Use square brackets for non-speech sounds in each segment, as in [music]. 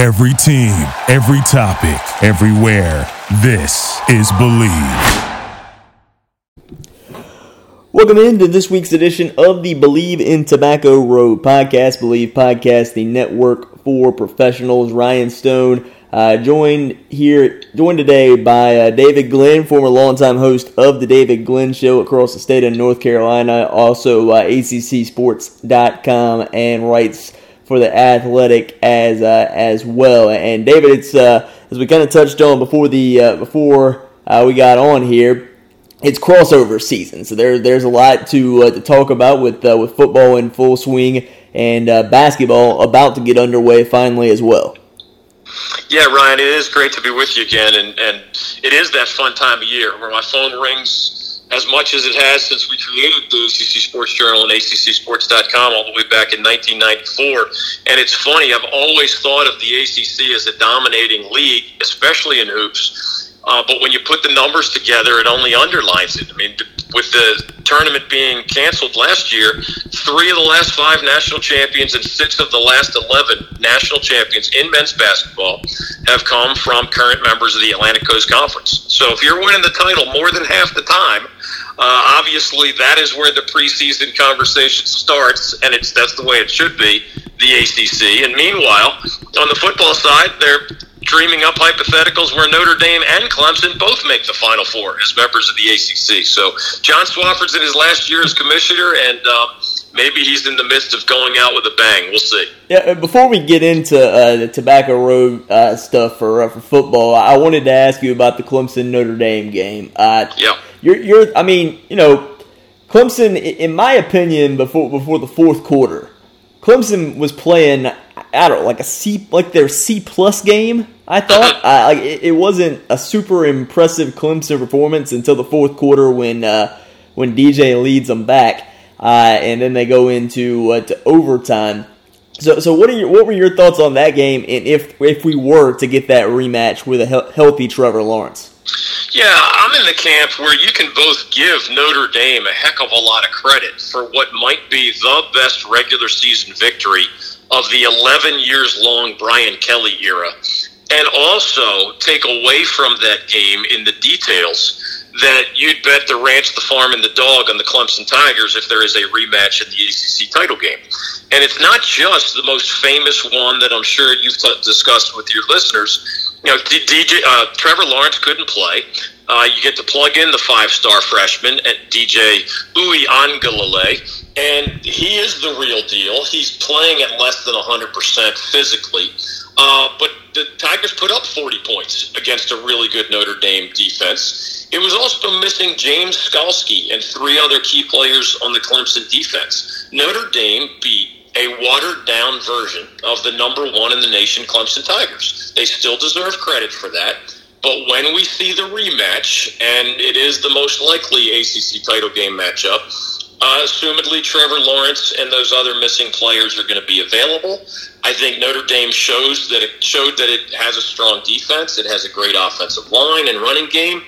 Every team, every topic, everywhere. This is Believe. Welcome into this week's edition of the Believe in Tobacco Road podcast. Believe Podcast, the network for professionals. Ryan Stone, uh, joined here, joined today by uh, David Glenn, former longtime host of the David Glenn Show across the state of North Carolina, also uh, ACCSports.com, and writes for the Athletic as uh, as well. And David, it's uh, as we kind of touched on before the uh, before we got on here it's crossover season, so there there's a lot to uh, to talk about with uh, with football in full swing and uh, basketball about to get underway finally as well. Yeah, Ryan, it is great to be with you again, and, and it is that fun time of year where my phone rings as much as it has since we created the ACC Sports Journal and ACCSports.com all the way back in 1994. And it's funny, I've always thought of the ACC as a dominating league, especially in hoops uh, but when you put the numbers together, it only underlines it. I mean, with the tournament being canceled last year, three of the last five national champions and six of the last 11 national champions in men's basketball have come from current members of the Atlantic Coast Conference. So if you're winning the title more than half the time, uh, obviously that is where the preseason conversation starts, and it's that's the way it should be, the ACC. And meanwhile, on the football side, they're dreaming up hypotheticals where Notre Dame and Clemson both make the Final Four as members of the ACC. So John Swofford's in his last year as commissioner, and uh, maybe he's in the midst of going out with a bang. We'll see. Yeah. Before we get into uh, the Tobacco Road uh, stuff for uh, for football, I wanted to ask you about the Clemson Notre Dame game. Uh, yeah. You're, you're. I mean, you know, Clemson, in my opinion, before before the fourth quarter, Clemson was playing I don't know, like a C, like their C plus game. I thought uh, like it, it, wasn't a super impressive Clemson performance until the fourth quarter when uh, when DJ leads them back, uh, and then they go into uh, to overtime. So, so what are your, what were your thoughts on that game? And if if we were to get that rematch with a he- healthy Trevor Lawrence? Yeah, I'm in the camp where you can both give Notre Dame a heck of a lot of credit for what might be the best regular season victory of the 11 years long Brian Kelly era, and also take away from that game in the details that you'd bet the ranch, the farm, and the dog on the Clemson Tigers if there is a rematch in the ACC title game. And it's not just the most famous one that I'm sure you've t- discussed with your listeners. You know, DJ uh, Trevor Lawrence couldn't play. Uh, you get to plug in the five-star freshman at DJ Uiagalelei and he is the real deal. He's playing at less than 100% physically. Uh, but the Tigers put up 40 points against a really good Notre Dame defense. It was also missing James Skalski and three other key players on the Clemson defense. Notre Dame beat a watered down version of the number one in the nation Clemson Tigers. They still deserve credit for that. But when we see the rematch, and it is the most likely ACC title game matchup, uh, assumedly, Trevor Lawrence and those other missing players are going to be available. I think Notre Dame shows that it showed that it has a strong defense. It has a great offensive line and running game.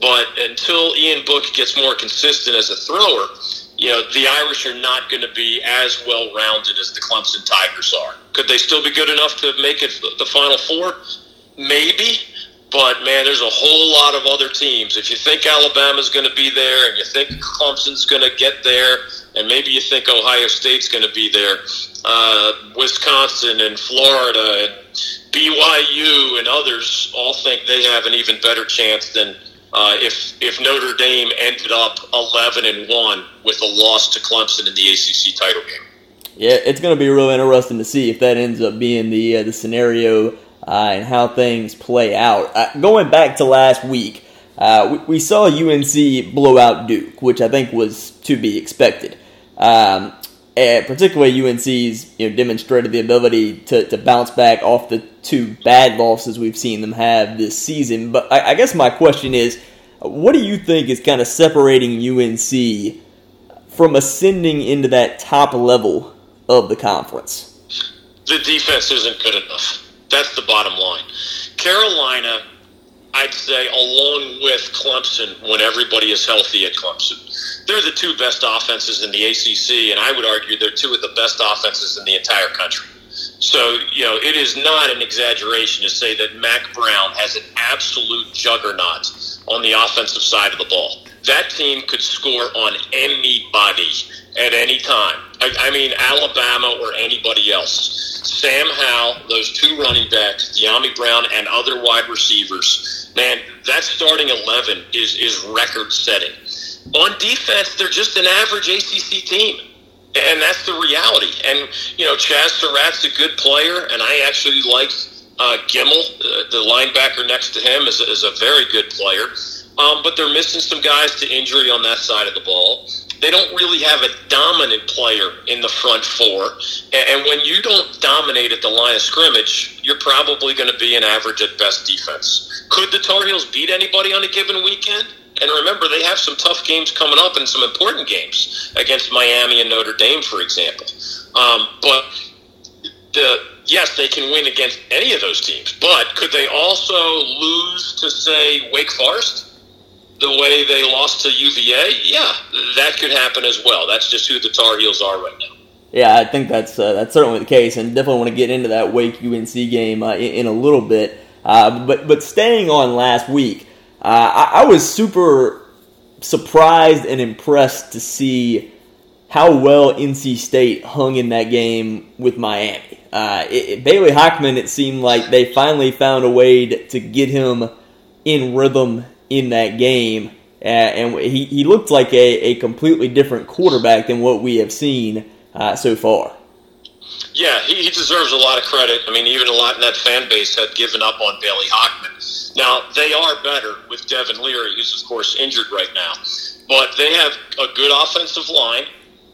But until Ian Book gets more consistent as a thrower, you know, the Irish are not going to be as well rounded as the Clemson Tigers are. Could they still be good enough to make it the Final Four? Maybe. But man, there's a whole lot of other teams. If you think Alabama's going to be there, and you think Clemson's going to get there, and maybe you think Ohio State's going to be there, uh, Wisconsin and Florida and BYU and others all think they have an even better chance than uh, if if Notre Dame ended up 11 and one with a loss to Clemson in the ACC title game. Yeah, it's going to be real interesting to see if that ends up being the uh, the scenario uh, and how things play out. Uh, going back to last week, uh, we, we, saw UNC blow out Duke, which I think was to be expected. Um, particularly UNC's you know, demonstrated the ability to, to bounce back off the two bad losses we've seen them have this season. But I, I guess my question is, what do you think is kind of separating UNC from ascending into that top level of the conference? The defense isn't good enough. That's the bottom line. Carolina, I'd say, along with Clemson, when everybody is healthy at Clemson, they're the two best offenses in the ACC, and I would argue they're two of the best offenses in the entire country. So, you know, it is not an exaggeration to say that Mack Brown has an absolute juggernaut on the offensive side of the ball. That team could score on anybody at any time. I, I mean, Alabama or anybody else. Sam Howell, those two running backs, Dyami Brown, and other wide receivers. Man, that starting 11 is, is record setting. On defense, they're just an average ACC team and that's the reality. And you know, Chazz Surratt's a good player, and I actually like uh, Gemmel, uh, the linebacker next to him, is, is a very good player. Um, but they're missing some guys to injury on that side of the ball. They don't really have a dominant player in the front four. And, when you don't dominate at the line of scrimmage, you're probably going to be an average at best defense. Could the Tar Heels beat anybody on a given weekend? And remember, they have some tough games coming up and some important games against Miami and Notre Dame, for example. Um, but the yes, they can win against any of those teams. But could they also lose to say Wake Forest? The way they lost to UVA, yeah, that could happen as well. That's just who the Tar Heels are right now. Yeah, I think that's uh, that's certainly the case, and definitely want to get into that Wake UNC game uh, in, in, a little bit. Uh, but but staying on last week, uh, I, I, was super surprised and impressed to see how well NC State hung in that game with Miami. Uh, it, it, Bailey Hockman, it seemed like they finally found a way to, to get him in rhythm in that game. Uh, and he, he looked like a, a completely different quarterback than what we have seen uh, so far. Yeah, he, he deserves a lot of credit. I mean, even a lot in that fan base had given up on Bailey Hockman. Now, they are better with Devin Leary, who's, of course, injured right now. But they have a good offensive line.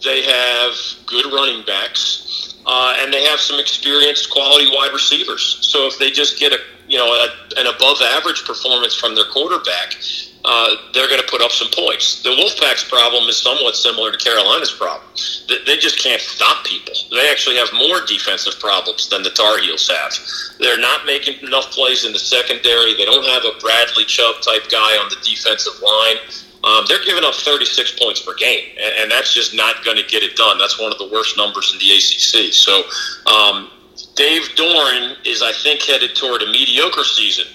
They have good running backs. Uh, and they have some experienced quality wide receivers. So if they just get a you know a, an above average performance from their quarterback, uh, they're going to put up some points. The Wolfpack's problem is somewhat similar to Carolina's problem. They just can't stop people. They actually have more defensive problems than the Tar Heels have. They're not making enough plays in the secondary. They don't have a Bradley Chubb type guy on the defensive line. Um, they're giving up 36 points per game, and, and that's just not going to get it done. That's one of the worst numbers in the ACC. So um, Dave Doeren is, I think, headed toward a mediocre season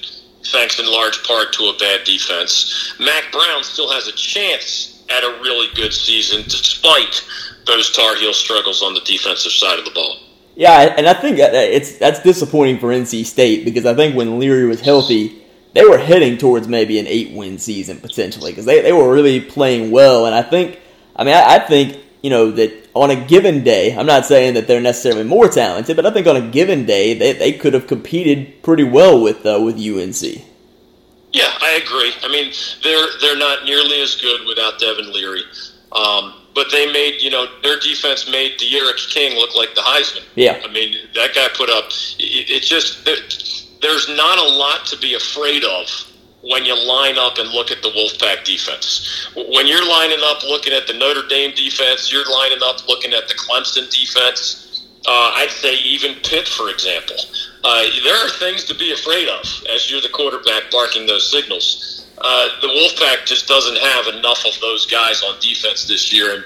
thanks in large part to a bad defense. Mack Brown still has a chance at a really good season despite those Tar Heel struggles on the defensive side of the ball. Yeah, and I think it's that's disappointing for NC State because I think when Leary was healthy, they were heading towards maybe an eight-win season potentially because they, they were really playing well. And I think, I mean, I, I think you know that on a given day, I'm not saying that they're necessarily more talented, but I think on a given day they, they could have competed pretty well with uh, with UNC. Yeah, I agree. I mean, they're they're not nearly as good without Devin Leary, um, but they made you know their defense made D'Eriq King look like the Heisman. Yeah, I mean that guy put up. It, it just there's not a lot to be afraid of when you line up and look at the Wolfpack defense. When you're lining up looking at the Notre Dame defense, you're lining up looking at the Clemson defense. Uh, I'd say even Pitt, for example. Uh, there are things to be afraid of as you're the quarterback barking those signals. Uh, the Wolfpack just doesn't have enough of those guys on defense this year, and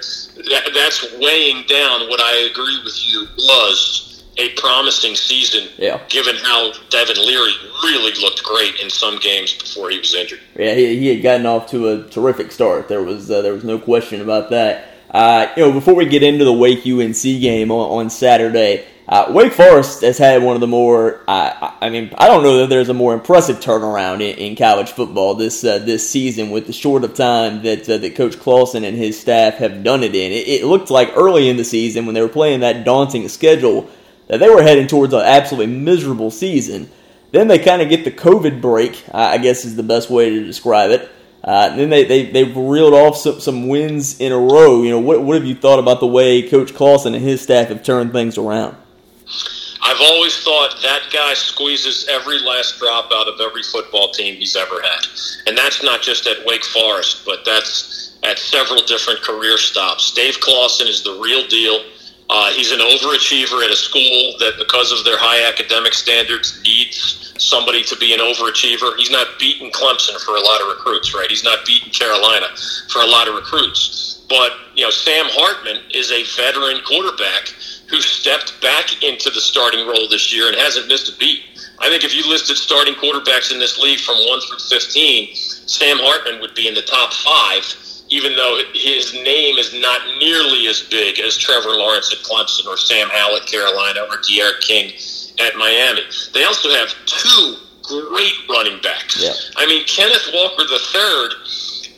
that, that's weighing down what I agree with you was a promising season, yeah. given how Devin Leary really looked great in some games before he was injured. Yeah, he, he had gotten off to a terrific start. There was uh, there was no question about that. Uh, you know, before we get into the Wake UNC game on, on Saturday, uh, Wake Forest has had one of the more, I mean, I don't know that there's a more impressive turnaround in, in college football this uh, this season with the short of time that uh, that Coach Clawson and his staff have done it in. It, it looked like early in the season when they were playing that daunting schedule that they were heading towards an absolutely miserable season. Then they kind of get the COVID break, I guess is the best way to describe it. Uh, then they, they, they reeled off some, some wins in a row. You know, what, what have you thought about the way Coach Clawson and his staff have turned things around? I've always thought that guy squeezes every last drop out of every football team he's ever had. And that's not just at Wake Forest, but that's at several different career stops. Dave Clawson is the real deal. Uh, he's an overachiever at a school that, because of their high academic standards, needs somebody to be an overachiever. He's not beating Clemson for a lot of recruits, right? He's not beating Carolina for a lot of recruits. But, you know, Sam Hartman is a veteran quarterback who stepped back into the starting role this year and hasn't missed a beat. I think if you listed starting quarterbacks in this league from 1 through 15, Sam Hartman would be in the top five, even though his name is not nearly as big as Trevor Lawrence at Clemson or Sam Howell at Carolina or D'Eriq King at Miami. They also have two great running backs. Yeah. I mean, Kenneth Walker III,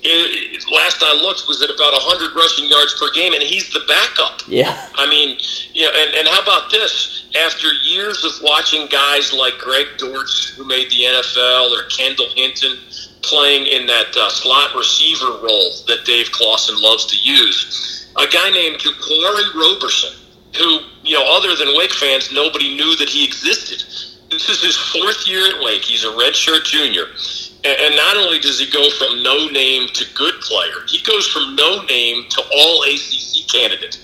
it, eh, last I looked, was at about 100 rushing yards per game, and he's the backup. Yeah. I mean, yeah, and, and how about this? After years of watching guys like Greg Dortch, who made the NFL, or Kendall Hinton playing in that uh, slot receiver role that Dave Clawson loves to use, a guy named Jaquarii Roberson, who, you know, other than Wake fans, nobody knew that he existed. This is his fourth year at Wake. He's a redshirt junior. And not only does he go from no name to good player, he goes from no name to all ACC candidate.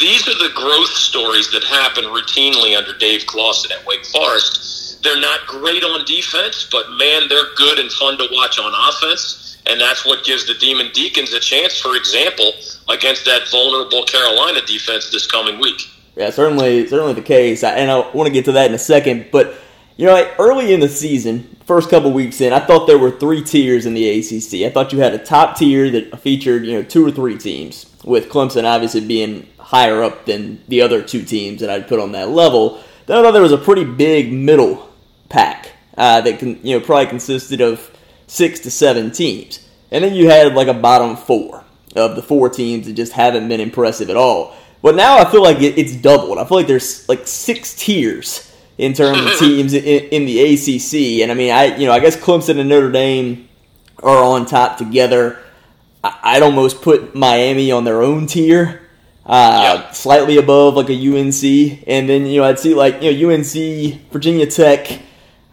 These are the growth stories that happen routinely under Dave Clawson at Wake Forest. They're not great on defense, but man, they're good and fun to watch on offense. And that's what gives the Demon Deacons a chance, for example, against that vulnerable Carolina defense this coming week. Yeah, certainly, certainly the case. And I want to get to that in a second. But you know, early in the season, first couple weeks in, I thought there were three tiers in the ACC. I thought you had a top tier that featured, you know, two or three teams, with Clemson obviously being higher up than the other two teams that I'd put on that level. Then I thought there was a pretty big middle pack uh, that can, you know, probably consisted of six to seven teams, and then you had like a bottom four of the four teams that just haven't been impressive at all. But now I feel like it, it's doubled. I feel like there's like six tiers in terms of teams in, in, the ACC. And I mean, I you know I guess Clemson and Notre Dame are on top together. I, would almost put Miami on their own tier, uh, yeah. slightly above like a UNC, and then you know I'd see like you know UNC, Virginia Tech,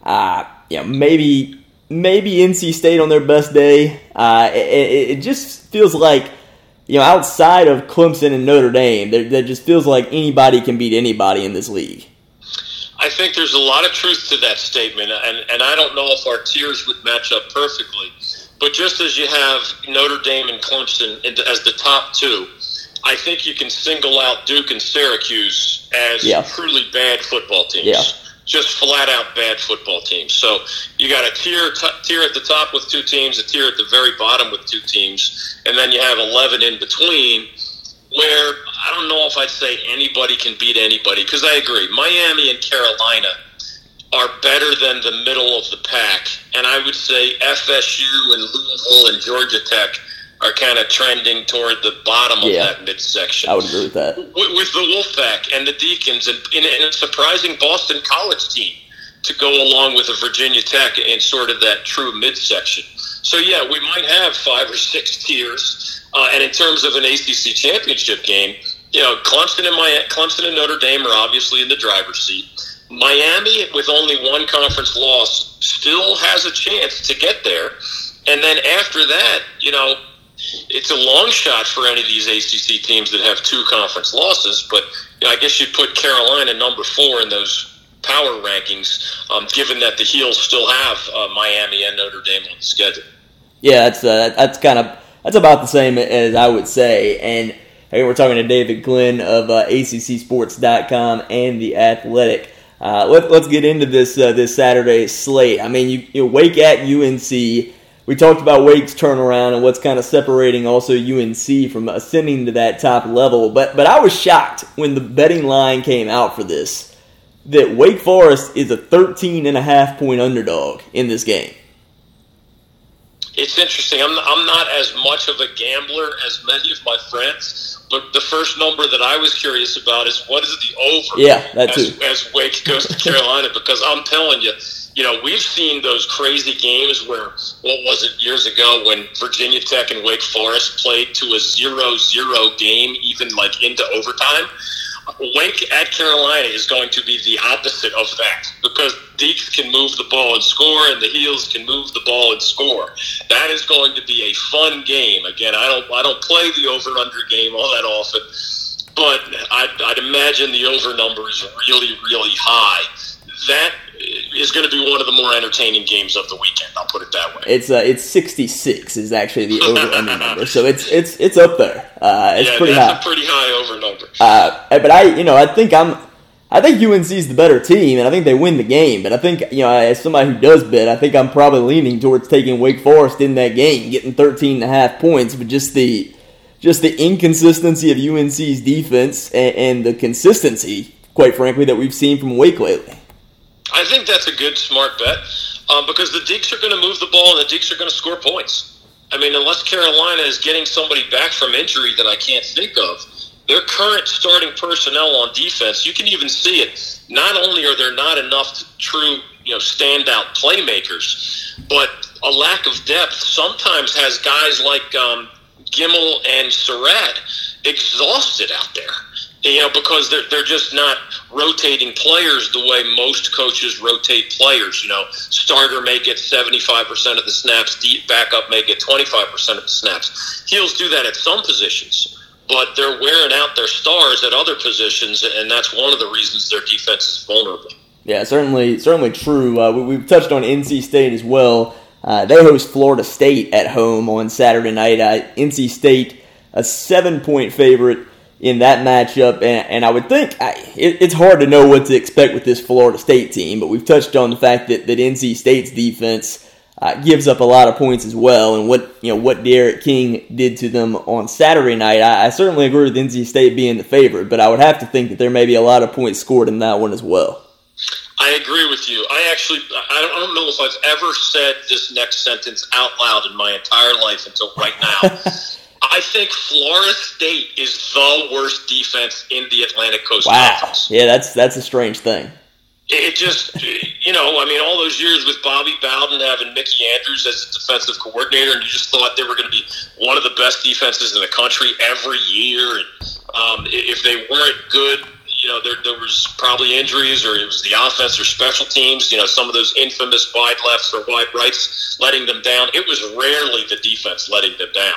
uh, you know maybe maybe NC State on their best day. Uh, it, it just feels like you know outside of Clemson and Notre Dame, there, there just feels like anybody can beat anybody in this league. I think there's a lot of truth to that statement, and, and I don't know if our tiers would match up perfectly. But just as you have Notre Dame and Clemson as the top two, I think you can single out Duke and Syracuse as yeah. truly bad football teams. Yeah. Just flat out bad football teams. So you got a tier t- tier at the top with two teams, a tier at the very bottom with two teams, and then you have 11 in between where I don't know if I'd say anybody can beat anybody because I agree. Miami and Carolina are better than the middle of the pack, and I would say FSU and Louisville and Georgia Tech are kind of trending toward the bottom yeah, of that midsection. I would agree with that. With, with the Wolfpack and the Deacons and in, in a surprising Boston College team to go along with a Virginia Tech in sort of that true midsection. So yeah, we might have five or six tiers uh, and in terms of an ACC championship game, you know, Clemson and my Clemson and Notre Dame are obviously in the driver's seat. Miami, with only one conference loss, still has a chance to get there. And then after that, you know, it's a long shot for any of these ACC teams that have two conference losses. But you know, I guess you'd put Carolina number four in those power rankings, um, given that the Heels still have uh, Miami and Notre Dame on the schedule. Yeah, that's uh, that's kind of that's about the same as I would say. And hey, we're talking to David Glenn of uh, ACCSports.com and the Athletic. Uh, let, us get into this uh, this Saturday slate. I mean, you, you Wake at UNC. We talked about Wake's turnaround and what's kind of separating also UNC from ascending to that top level. But but I was shocked when the betting line came out for this that Wake Forest is a 13 and a half point underdog in this game it's interesting. I'm not, I'm not as much of a gambler as many of my friends, but the first number that I was curious about is what is the over? Yeah, that too. As, as Wake goes to Carolina, [laughs] because I'm telling you, you know, we've seen those crazy games where what was it years ago when Virginia Tech and Wake Forest played to a zero-zero game, even like into overtime. Wake at Carolina is going to be the opposite of that because Deacs can move the ball and score, and the Heels can move the ball and score. That is going to be a fun game. Again, I don't I don't play the over under game all that often, but I'd, I'd imagine the over number is really really high. That is going to be one of the more entertaining games of the weekend. I'll put it that way. It's uh, it's 66 is actually the [laughs] over under number, so it's it's it's up there. Uh, it's yeah, pretty high. a pretty high over number. Uh, but I, you know, I think I'm, I think UNC is the better team, and I think they win the game. But I think, you know, as somebody who does bet, I think I'm probably leaning towards taking Wake Forest in that game, getting 13 and a half points. But just the, just the inconsistency of UNC's defense and, and the consistency, quite frankly, that we've seen from Wake lately. I think that's a good, smart bet um, because the Deacs are going to move the ball and the Deacs are going to score points. I mean, unless Carolina is getting somebody back from injury that I can't think of, their current starting personnel on defense, you can even see it. Not only are there not enough true, you know, standout playmakers, but a lack of depth sometimes has guys like um, Gemmel and Surratt exhausted out there. You know, because they're they're just not rotating players the way most coaches rotate players. You know, starter may get seventy five percent of the snaps, deep backup may get twenty five percent of the snaps. Heels do that at some positions but they're wearing out their stars at other positions, and that's one of the reasons their defense is vulnerable. Yeah, certainly, certainly true. Uh, we, have touched on NC State as well. Uh, they host Florida State at home on Saturday night. Uh, NC State, a seven-point favorite in that matchup, and, and I would think I, it, it's hard to know what to expect with this Florida State team. But we've touched on the fact that that NC State's defense uh, gives up a lot of points as well. And what you know what D'Eriq King did to them on Saturday night, I, I, certainly agree with NC State being the favorite, but I would have to think that there may be a lot of points scored in that one as well. I agree with you. I actually I don't know if I've ever said this next sentence out loud in my entire life until right now. [laughs] I think Florida State is the worst defense in the Atlantic Coast wow. Conference. Yeah, that's that's a strange thing it just, [laughs] you know, I mean, all those years with Bobby Bowden having Mickey Andrews as a defensive coordinator, and you just thought they were going to be one of the best defenses in the country every year. And um, if they weren't good, you know, there, there was probably injuries, or it was the offense or special teams. You know, some of those infamous wide lefts or wide rights letting them down. It was rarely the defense letting them down,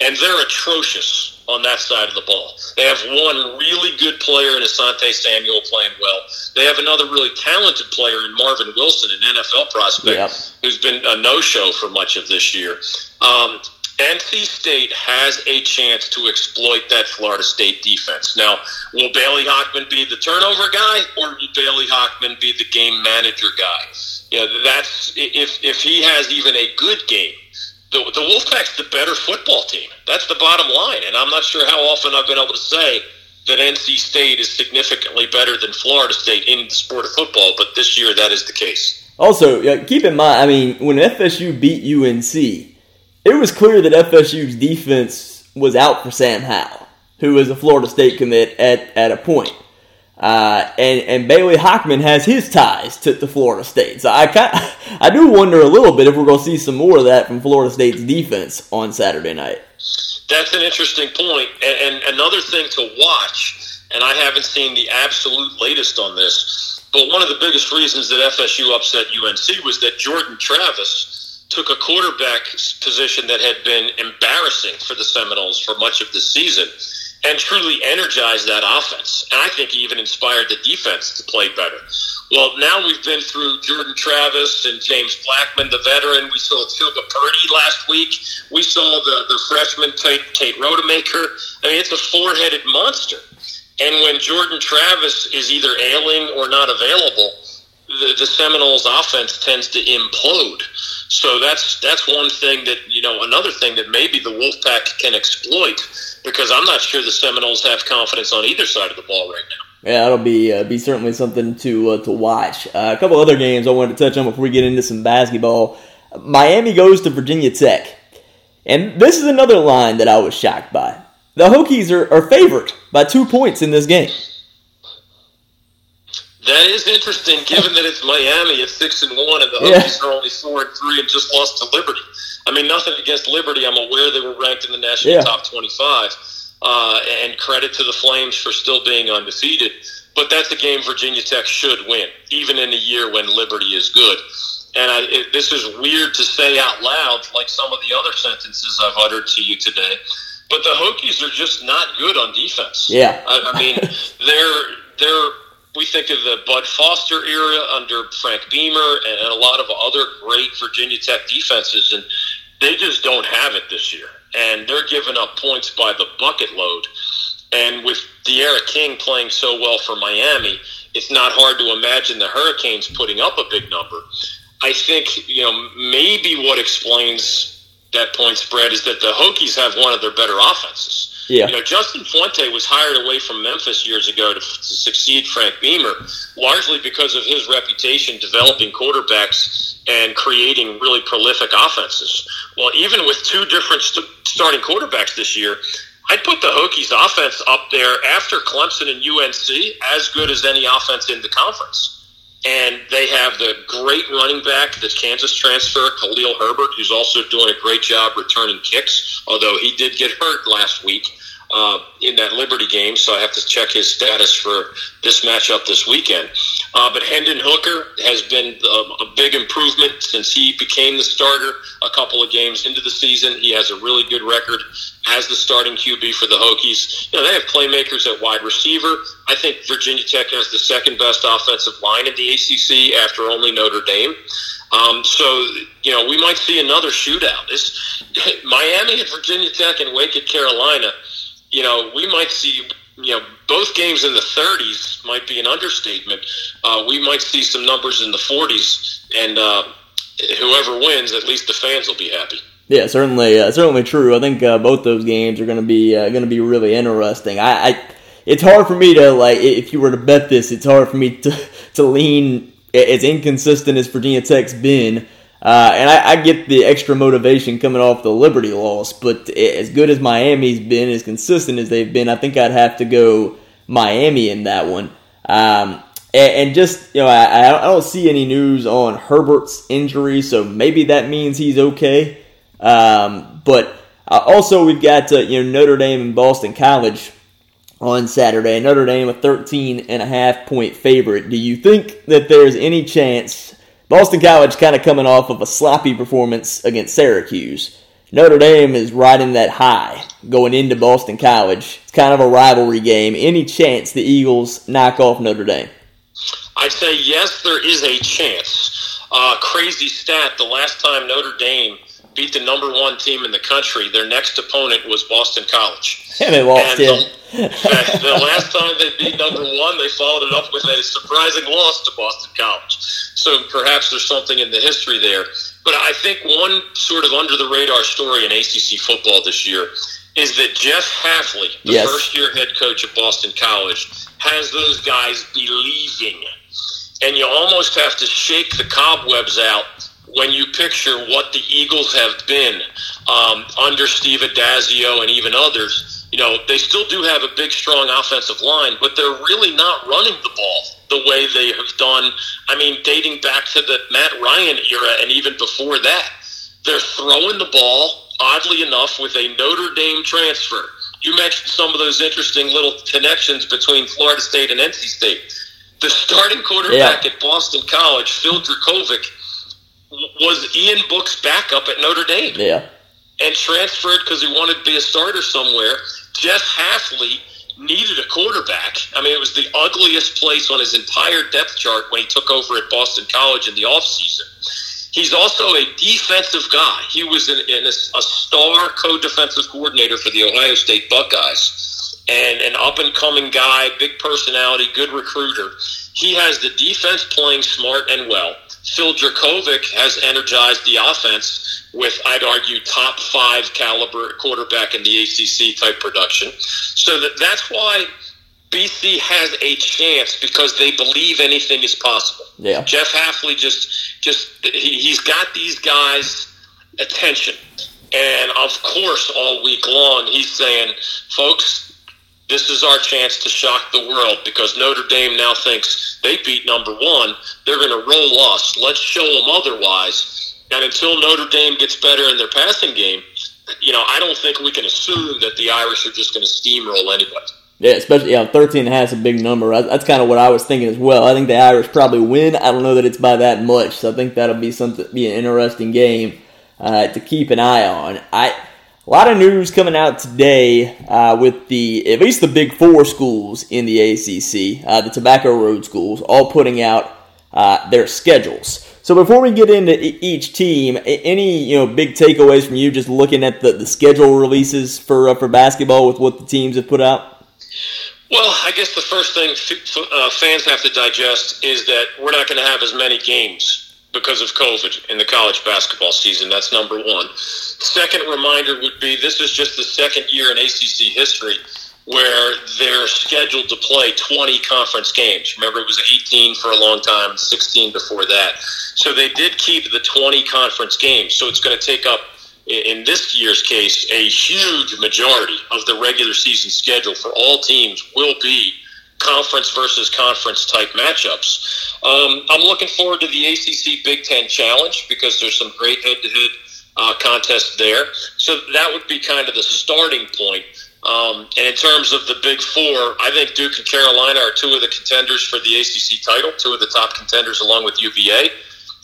and they're atrocious on that side of the ball. They have one really good player in Asante Samuel playing well. They have another really talented player in Marvin Wilson, an NFL prospect, yep. who's been a no-show for much of this year. Um, NC State has a chance to exploit that Florida State defense. Now, will Bailey Hockman be the turnover guy, or will Bailey Hockman be the game manager guy? Know, that's if if he has even a good game the, the Wolfpack's the better football team. That's the bottom line. And I'm not sure how often I've been able to say that NC State is significantly better than Florida State in the sport of football, but this year that is the case. Also, keep in mind, I mean, when FSU beat UNC, it was clear that FSU's defense was out for Sam Howell, who was a Florida State commit at, at a point. Uh, and and Bailey Hockman has his ties to, to Florida State. So I kind [laughs] I do wonder a little bit if we're going to see some more of that from Florida State's defense on Saturday night. That's an interesting point. And, and another thing to watch, and I haven't seen the absolute latest on this, but one of the biggest reasons that FSU upset UNC was that Jordan Travis took a quarterback position that had been embarrassing for the Seminoles for much of the season and truly energized that offense. And I think he even inspired the defense to play better. Well, now we've been through Jordan Travis and James Blackman, the veteran. We saw Chubba Purdy last week. We saw the, the freshman Tate, Tate Rodemaker. I mean, it's a four headed monster. And when Jordan Travis is either ailing or not available, the, the Seminoles offense tends to implode. So that's that's one thing that you know. Another thing that maybe the Wolfpack can exploit because I'm not sure the Seminoles have confidence on either side of the ball right now. Yeah, that'll be uh, be certainly something to uh, to watch. Uh, a couple other games I wanted to touch on before we get into some basketball. Miami goes to Virginia Tech, and this is another line that I was shocked by. The Hokies are, are favored by two points in this game. That is interesting, given that it's Miami at six and one, and the Hokies yeah. are only four and three and just lost to Liberty. I mean, nothing against Liberty. I'm aware they were ranked in the national yeah. top 25, uh, and credit to the Flames for still being undefeated. But that's a game Virginia Tech should win, even in a year when Liberty is good. And I, it, this is weird to say out loud, like some of the other sentences I've uttered to you today. But the Hokies are just not good on defense. Yeah, I, I mean, [laughs] they're they're we think of the Bud Foster era under Frank Beamer and, a lot of other great Virginia Tech defenses, and they just don't have it this year. And they're giving up points by the bucket load. And with D'Eriq King playing so well for Miami, it's not hard to imagine the Hurricanes putting up a big number. I think, you know, maybe what explains that point spread is that the Hokies have one of their better offenses. Yeah. You know, Justin Fuente was hired away from Memphis years ago to, to succeed Frank Beamer, largely because of his reputation developing quarterbacks and creating really prolific offenses. Well, even with two different st- starting quarterbacks this year, I'd put the Hokies offense up there after Clemson and UNC as good as any offense in the conference. And they have the great running back, the Kansas transfer, Khalil Herbert, who's also doing a great job returning kicks, although he did get hurt last week uh, in that Liberty game, so I have to check his status for this matchup this weekend. Uh, but Hendon Hooker has been a, a, big improvement since he became the starter a couple of games into the season. He has a really good record as the starting QB for the Hokies. You know, they have playmakers at wide receiver. I think Virginia Tech has the second best offensive line in the ACC after only Notre Dame. Um, so, you know, we might see another shootout. This [laughs] Miami at Virginia Tech and Wake at Carolina – you know, we might see, you know, both games in the 30s might be an understatement. Uh, we might see some numbers in the 40s, and uh, whoever wins, at least the fans will be happy. Yeah, certainly, uh, certainly true. I think uh, both those games are going to be uh, going to be really interesting. I, I, it's hard for me to like if you were to bet this, it's hard for me to [laughs] to lean as inconsistent as Virginia Tech's been. Uh, and I, I, get the extra motivation coming off the Liberty loss, but as good as Miami's been, as consistent as they've been, I think I'd have to go Miami in that one. Um, and, and, just, you know, I, I, don't see any news on Herbert's injury, so maybe that means he's okay. Um, but uh, also, we've got, uh, you know, Notre Dame and Boston College on Saturday. Notre Dame, a 13 and a half point favorite. Do you think that there's any chance Boston College kind of coming off of a sloppy performance against Syracuse. Notre Dame is riding that high going into Boston College. It's kind of a rivalry game. Any chance the Eagles knock off Notre Dame? I'd say yes, there is a chance. Uh, crazy stat the last time Notre Dame beat the number one team in the country, their next opponent was Boston College. And they lost, and. The, the last time they beat number one, they followed it up with a surprising loss to Boston College. So perhaps there's something in the history there. But I think one sort of under the radar story in ACC football this year is that Jeff Hafley, the yes. first year head coach at Boston College, has those guys believing. And you almost have to shake the cobwebs out when you picture what the Eagles have been um, under Steve Addazio and even others. You know, they still do have a big, strong offensive line, but they're really not running the ball the way they have done. I mean, dating back to the Matt Ryan era and even before that, they're throwing the ball, oddly enough, with a Notre Dame transfer. You mentioned some of those interesting little connections between Florida State and NC State. The starting quarterback yeah. at Boston College, Phil Jurkovec, was Ian Book's backup at Notre Dame. Yeah. And transferred because he wanted to be a starter somewhere. Jeff Hafley needed a quarterback. I mean, it was the ugliest place on his entire depth chart when he took over at Boston College in the offseason. He's also a defensive guy. He was an, an, a star co-defensive coordinator for the Ohio State Buckeyes and an up-and-coming guy, big personality, good recruiter. He has the defense playing smart and well. Phil Jurkovec has energized the offense with, I'd argue, top five caliber quarterback in the ACC type production. So that that's why BC has a chance because they believe anything is possible. Yeah. Jeff Hafley just just he, he's got these guys' attention. And of course, all week long, he's saying, folks, this is our chance to shock the world because Notre Dame now thinks they beat number one. They're going to roll us. Let's show them otherwise. And until Notre Dame gets better in their passing game, you know, I don't think we can assume that the Irish are just going to steamroll anybody. Yeah, especially yeah, 13 and a half is a big number. That's kind of what I was thinking as well. I think the Irish probably win. I don't know that it's by that much, so I think that'll be something be an interesting game uh, to keep an eye on. I A lot of news coming out today uh, with the at least the big four schools in the ACC, uh, the Tobacco Road schools, all putting out uh, their schedules. So before we get into each team, any you know big takeaways from you just looking at the, the schedule releases for uh, for basketball with what the teams have put out? Well, I guess the first thing uh, fans have to digest is that we're not going to have as many games because of COVID in the college basketball season. That's number one. Second reminder would be this is just the second year in ACC history where they're scheduled to play 20 conference games. Remember, it was 18 for a long time, 16 before that. So they did keep the 20 conference games. So it's going to take up, in this year's case, a huge majority of the regular season schedule for all teams will be conference versus conference type matchups. Um, I'm looking forward to the ACC Big Ten Challenge because there's some great head to head contests there. So that would be kind of the starting point. Um, and in terms of the Big Four, I think Duke and Carolina are two of the contenders for the ACC title, two of the top contenders along with UVA.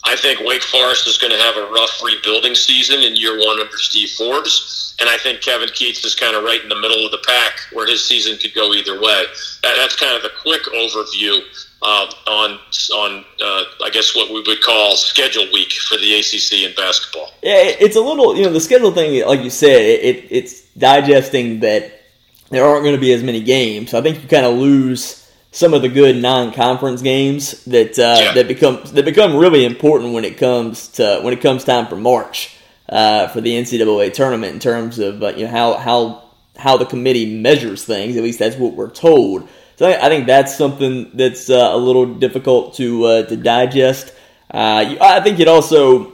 I think Wake Forest is going to have a rough rebuilding season in year one under Steve Forbes. And I think Kevin Keatts is kind of right in the middle of the pack where his season could go either way. That, that's kind of the quick overview uh, on on uh, I guess what we would call schedule week for the ACC in basketball. Yeah, it's a little you know the schedule thing, like you said, it, it's digesting that there aren't going to be as many games. So I think you kind of lose some of the good non-conference games that uh, yeah. that become that become really important when it comes to when it comes time for March uh, for the NCAA tournament in terms of uh, you know how how how the committee measures things. At least that's what we're told. So I, I think that's something that's uh, a little difficult to uh, to digest. Uh, I think it also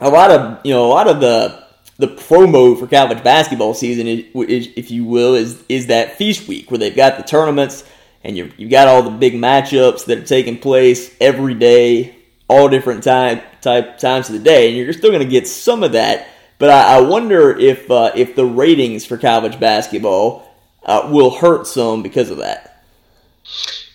a lot of you know a lot of the the promo for college basketball season, is, is, if you will, is is that feast week where they've got the tournaments and you you've got all the big matchups that are taking place every day, all different time type times of the day, and you're still going to get some of that. But I, I wonder if uh, if the ratings for college basketball uh, will hurt some because of that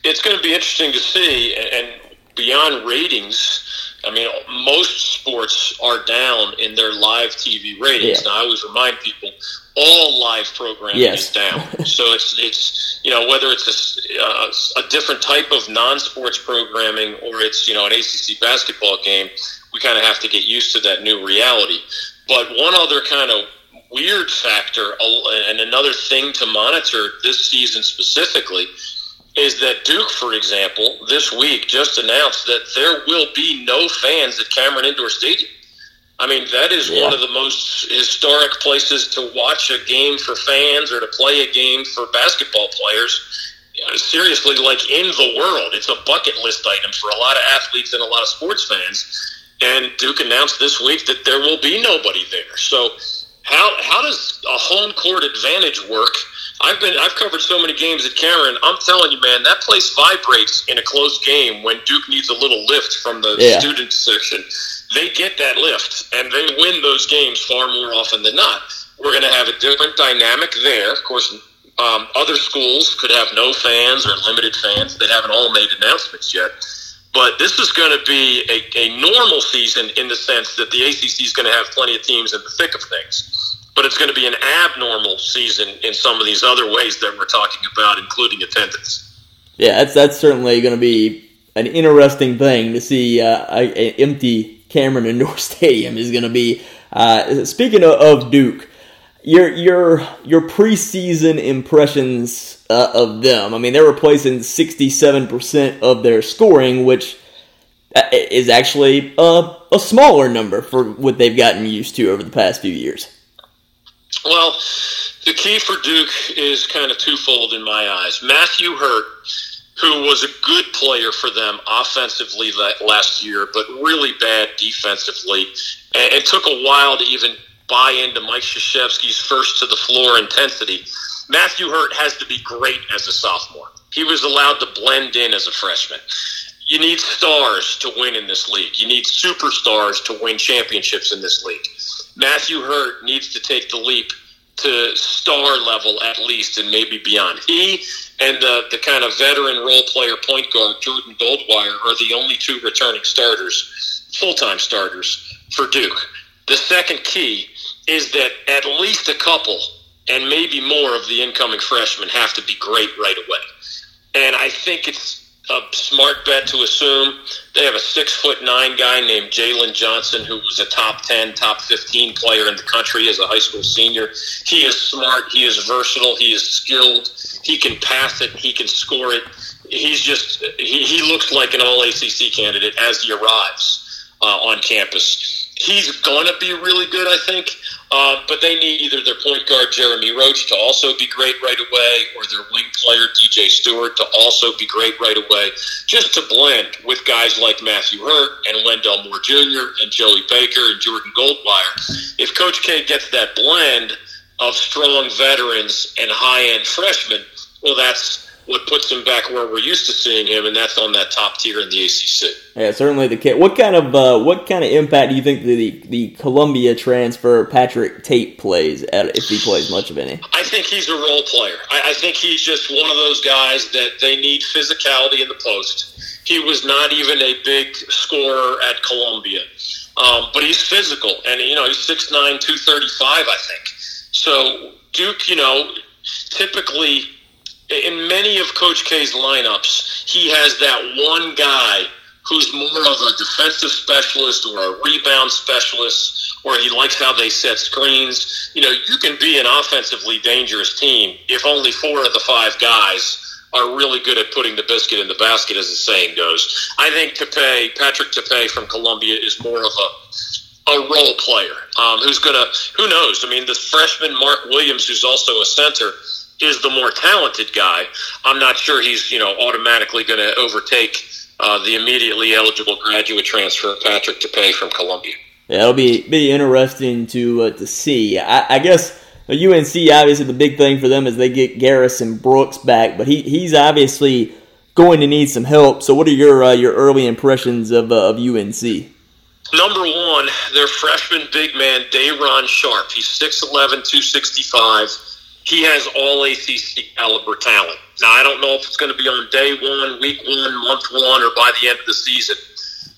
it's going to be interesting to see. And beyond ratings, I mean, most sports are down in their live TV ratings. Yeah. Now, I always remind people all live programming yes. is down. [laughs] so it's it's you know whether it's a, uh, a different type of non-sports programming or it's you know an ACC basketball game, we kind of have to get used to that new reality. But one other kind of weird factor and another thing to monitor this season specifically is that Duke, for example, this week just announced that there will be no fans at Cameron Indoor Stadium. I mean, that is yeah. one of the most historic places to watch a game for fans or to play a game for basketball players. Seriously, like in the world, it's a bucket list item for a lot of athletes and a lot of sports fans. And Duke announced this week that there will be nobody there. So, how how does a home court advantage work? I've been I've covered so many games at Cameron. I'm telling you, man, that place vibrates in a close game when Duke needs a little lift from the yeah. student section. They get that lift and they win those games far more often than not. We're going to have a different dynamic there. Of course, um, other schools could have no fans or limited fans. They haven't all made announcements yet. But this is going to be a, a normal season in the sense that the ACC is going to have plenty of teams in the thick of things but it's going to be an abnormal season in some of these other ways that we're talking about, including attendance. Yeah, that's that's certainly going to be an interesting thing to see. Uh, an empty Cameron Indoor [laughs] Stadium is going to be. Uh, speaking of, of, Duke, your your your preseason impressions uh, of them. I mean, they're replacing sixty seven percent of their scoring, which uh, is actually a, a smaller number for what they've gotten used to over the past few years. Well, the key for Duke is kind of twofold in my eyes. Matthew Hurt, who was a good player for them offensively last year, but really bad defensively, and it took a while to even buy into Mike Krzyzewski's first to the floor intensity. Matthew Hurt has to be great as a sophomore. He was allowed to blend in as a freshman. You need stars to win in this league. You need superstars to win championships in this league. Matthew Hurt needs to take the leap to star level at least and maybe beyond. He and the, the kind of veteran role player point guard, Jordan Goldwire, are the only two returning starters, full time starters for Duke. The second key is that at least a couple and maybe more of the incoming freshmen have to be great right away. And I think it's a smart bet to assume they have a six foot nine guy named Jalen Johnson, who was a top 10, top 15 player in the country as a high school senior. He is smart, he is versatile, he is skilled, he can pass it, he can score it. He's just, he, he looks like an all ACC candidate as he arrives uh, on campus. He's going to be really good, I think. Uh, but they need either their point guard Jeremy Roach to also be great right away, or their wing player DJ Stewart to also be great right away, just to blend with guys like Matthew Hurt and Wendell Moore Jr. and Joey Baker and Jordan Goldwire. If Coach K gets that blend of strong veterans and high end freshmen, well, that's what puts him back where we're used to seeing him, and that's on that top tier in the ACC. Yeah, certainly the case. What kind of uh, what kind of impact do you think the the Columbia transfer Patrick Tape plays at, if he plays much of any? I think he's a role player. I, I think he's just one of those guys that they need physicality in the post. He was not even a big scorer at Columbia, um, but he's physical, and you know he's 6'9", 235, I think. So Duke, you know, typically in many of Coach K's lineups, he has that one guy who's more of a defensive specialist or a rebound specialist, or he likes how they set screens. You know, you can be an offensively dangerous team if only four of the five guys are really good at putting the biscuit in the basket, as the saying goes. I think Tape, Patrick Tape from Columbia, is more of a a role player um, who's going to, who knows? I mean, the freshman Mark Williams, who's also a center, is the more talented guy. I'm not sure he's you know automatically going to overtake uh, the immediately eligible graduate transfer Patrick Tape from Columbia. Yeah, it'll be be interesting to uh, to see. I, I guess. UNC obviously the big thing for them is they get Garrison Brooks back, but he, he's obviously going to need some help. So, what are your uh, your early impressions of uh, of UNC? Number one, their freshman big man Day'Ron Sharpe. He's 6'11", 265 he has all ACC caliber talent. Now, I don't know if it's going to be on day one, week one, month one, or by the end of the season,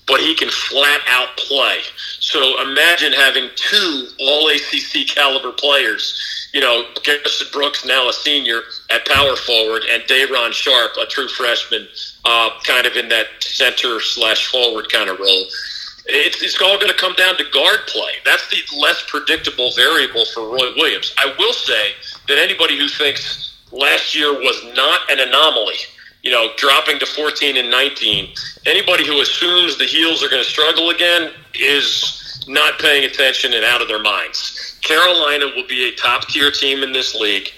but he can flat out play. So imagine having two all ACC caliber players. You know, Garrison Brooks, now a senior at power forward, and Day'Ron Sharpe, a true freshman, uh, kind of in that center slash forward kind of role. It's, it's all going to come down to guard play. That's the less predictable variable for Roy Williams. I will say that anybody who thinks last year was not an anomaly, you know, dropping to 14 and 19, anybody who assumes the heels are going to struggle again is not paying attention and out of their minds. Carolina will be a top tier team in this league.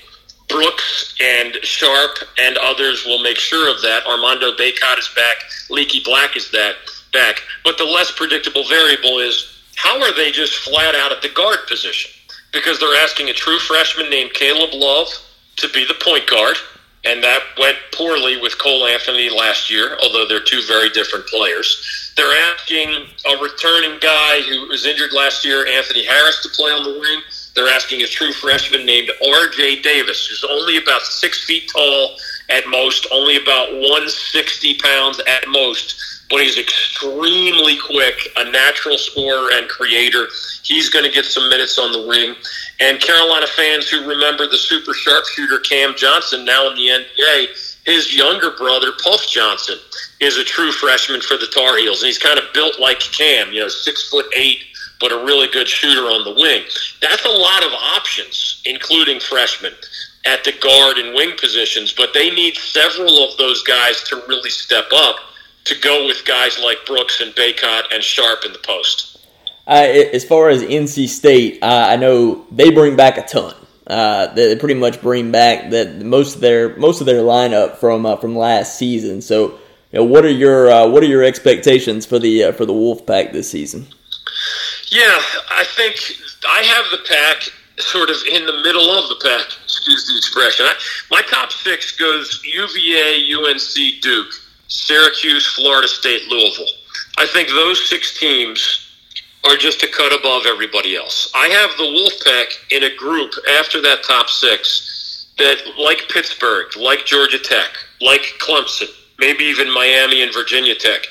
Brooks and Sharpe and others will make sure of that. Armando Bacot is back. Leaky Black is that back. But the less predictable variable is how are they just flat out at the guard position? Because they're asking a true freshman named Caleb Love to be the point guard, and that went poorly with Cole Anthony last year, although they're two very different players. They're asking a returning guy who was injured last year, Anthony Harris, to play on the wing. They're asking a true freshman named R.J. Davis, who's only about six feet tall at most, only about 160 pounds at most, but he's extremely quick, a natural scorer and creator. He's going to get some minutes on the wing. And Carolina fans who remember the super sharpshooter Cam Johnson, now in the NBA, his younger brother, Puff Johnson, is a true freshman for the Tar Heels. And he's kind of built like Cam, you know, six foot eight, but a really good shooter on the wing. That's a lot of options, including freshmen at the guard and wing positions, but they need several of those guys to really step up to go with guys like Brooks and Bacot and Sharpe in the post. Uh, as far as NC State, uh, I know they bring back a ton. Uh, they pretty much bring back that most of their most of their lineup from uh, from last season. So, you know, what are your uh, what are your expectations for the uh, for the Wolfpack this season? Yeah, I think I have the pack sort of in the middle of the pack. Excuse the expression. I, my top six goes UVA, UNC, Duke. Syracuse, Florida State, Louisville. I think those six teams are just a cut above everybody else. I have the Wolfpack in a group after that top six that, like Pittsburgh, like Georgia Tech, like Clemson, maybe even Miami and Virginia Tech,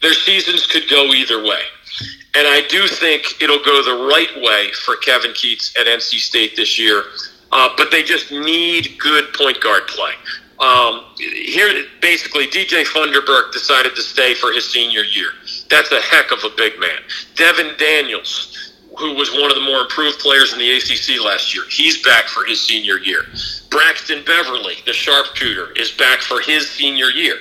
their seasons could go either way. And I do think it'll go the right way for Kevin Keatts at NC State this year. Uh, but they just need good point guard play. Um, here, basically, DJ Funderburk decided to stay for his senior year. That's a heck of a big man. Devon Daniels, who was one of the more improved players in the ACC last year, he's back for his senior year. Braxton Beverly, the sharpshooter, is back for his senior year.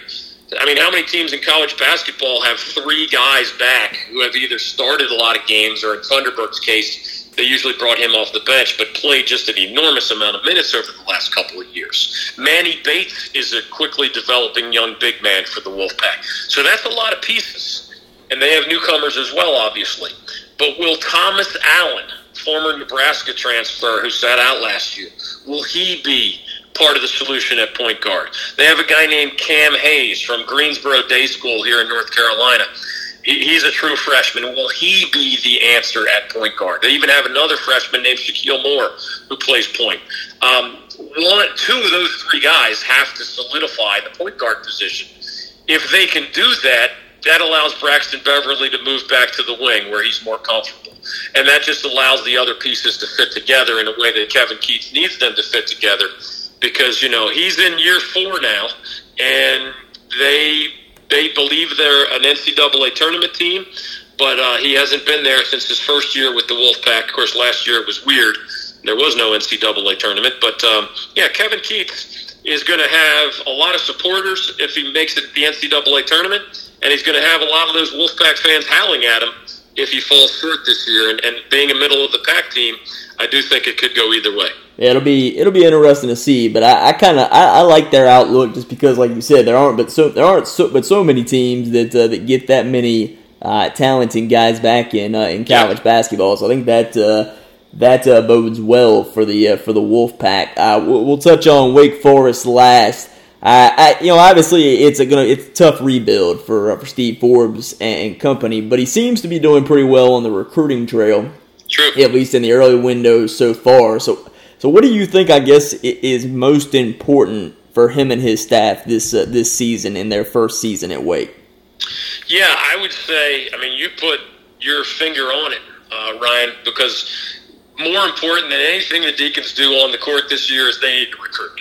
I mean, how many teams in college basketball have three guys back who have either started a lot of games or, in Funderburk's case, they usually brought him off the bench, but played just an enormous amount of minutes over the last couple of years. Manny Bates is a quickly developing young big man for the Wolfpack. So that's a lot of pieces. And they have newcomers as well, obviously. But will Thomas Allen, former Nebraska transfer who sat out last year, will he be part of the solution at point guard? They have a guy named Cam Hayes from Greensboro Day School here in North Carolina he's a true freshman. Will he be the answer at point guard? They even have another freshman named Shakeel Moore who plays point. Um, one, two of those three guys have to solidify the point guard position. If they can do that, that allows Braxton Beverly to move back to the wing where he's more comfortable. And that just allows the other pieces to fit together in a way that Kevin Keatts needs them to fit together because, you know, he's in year four now and they they believe they're an NCAA tournament team, but uh, he hasn't been there since his first year with the Wolfpack. Of course, last year it was weird. There was no NCAA tournament, but um, yeah, Kevin Keatts is going to have a lot of supporters if he makes it the NCAA tournament, and he's going to have a lot of those Wolfpack fans howling at him if he falls short this year. And, and being a middle of the pack team, I do think it could go either way. Yeah, it'll be it'll be interesting to see, but I, I kind of I, I, like their outlook just because, like you said, there aren't but so there aren't so but so many teams that uh, that get that many uh, talented guys back in uh, in college yeah. basketball. So I think that uh, that uh, bodes well for the uh, for the Wolfpack. We'll, we'll, touch on Wake Forest last. I, you know, obviously it's a gonna it's a tough rebuild for for Steve Forbes and, and company, but he seems to be doing pretty well on the recruiting trail. True. At least in the early windows so far. So so, what do you think? I guess is most important for him and his staff this uh, this season in their first season at Wake? Yeah, I would say. I mean, you put your finger on it, uh, Ryan, because more important than anything the Deacons do on the court this year is they need to recruit.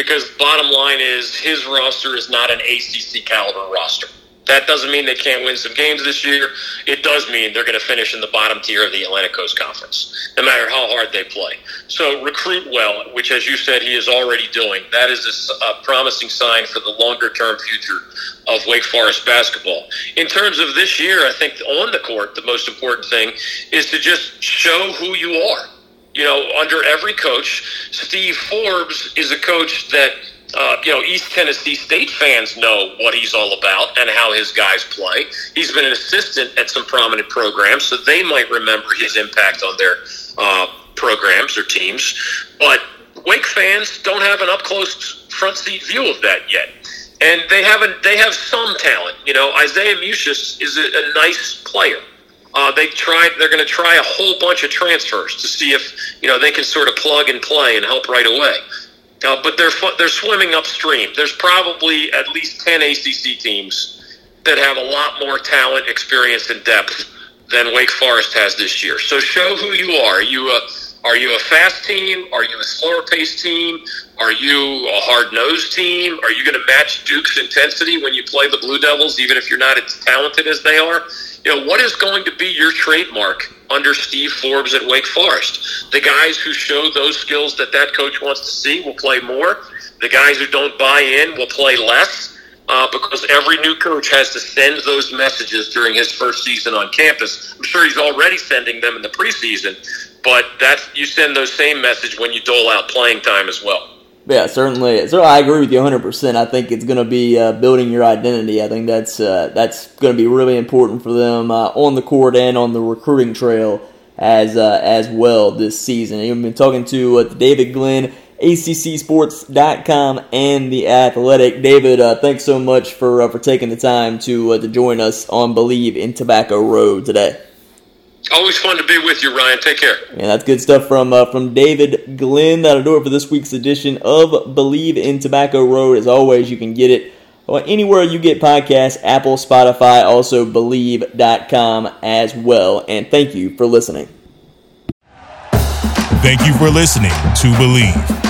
Because bottom line is his roster is not an ACC caliber roster. That doesn't mean they can't win some games this year. It does mean they're going to finish in the bottom tier of the Atlantic Coast Conference, no matter how hard they play. So recruit well, which, as you said, he is already doing. That is a, a promising sign for the longer term future of Wake Forest basketball. In terms of this year, I think on the court, the most important thing is to just show who you are. You know, under every coach, Steve Forbes is a coach that – uh, you know, East Tennessee State fans know what he's all about and how his guys play. He's been an assistant at some prominent programs, so they might remember his impact on their uh, programs or teams. But Wake fans don't have an up close front seat view of that yet. And they haven't. They have some talent. You know, Isaiah Mucius is a, a nice player. Uh, they tried. They're going to try a whole bunch of transfers to see if you know they can sort of plug and play and help right away. Uh, but they're they're swimming upstream. There's probably at least ten ACC teams that have a lot more talent, experience, and depth than Wake Forest has this year. So show who you are. You a are you a fast team? Are you a slower paced team? Are you a hard nosed team? Are you going to match Duke's intensity when you play the Blue Devils, even if you're not as talented as they are? You know, what is going to be your trademark under Steve Forbes at Wake Forest? The guys who show those skills that that coach wants to see will play more. The guys who don't buy in will play less. Uh, because every new coach has to send those messages during his first season on campus. I'm sure he's already sending them in the preseason, but that's you send those same message when you dole out playing time as well. Yeah, certainly. So I agree with you 100. percent I think it's going to be uh, building your identity. I think that's uh, that's going to be really important for them uh, on the court and on the recruiting trail as uh, as well this season. I've been talking to uh, David Glenn, ACCSports.com, and the Athletic. David, uh, thanks so much for for taking the time to to join us on Bleav in Tobacco Road today. Always fun to be with you, Ryan. Take care. Yeah, that's good stuff from uh, from David Glenn. That'll do it for this week's edition of Bleav in Tobacco Road. As always, you can get it anywhere you get podcasts, Apple, Spotify, also Bleav.com as well. And thank you for listening. Thank you for listening to Bleav.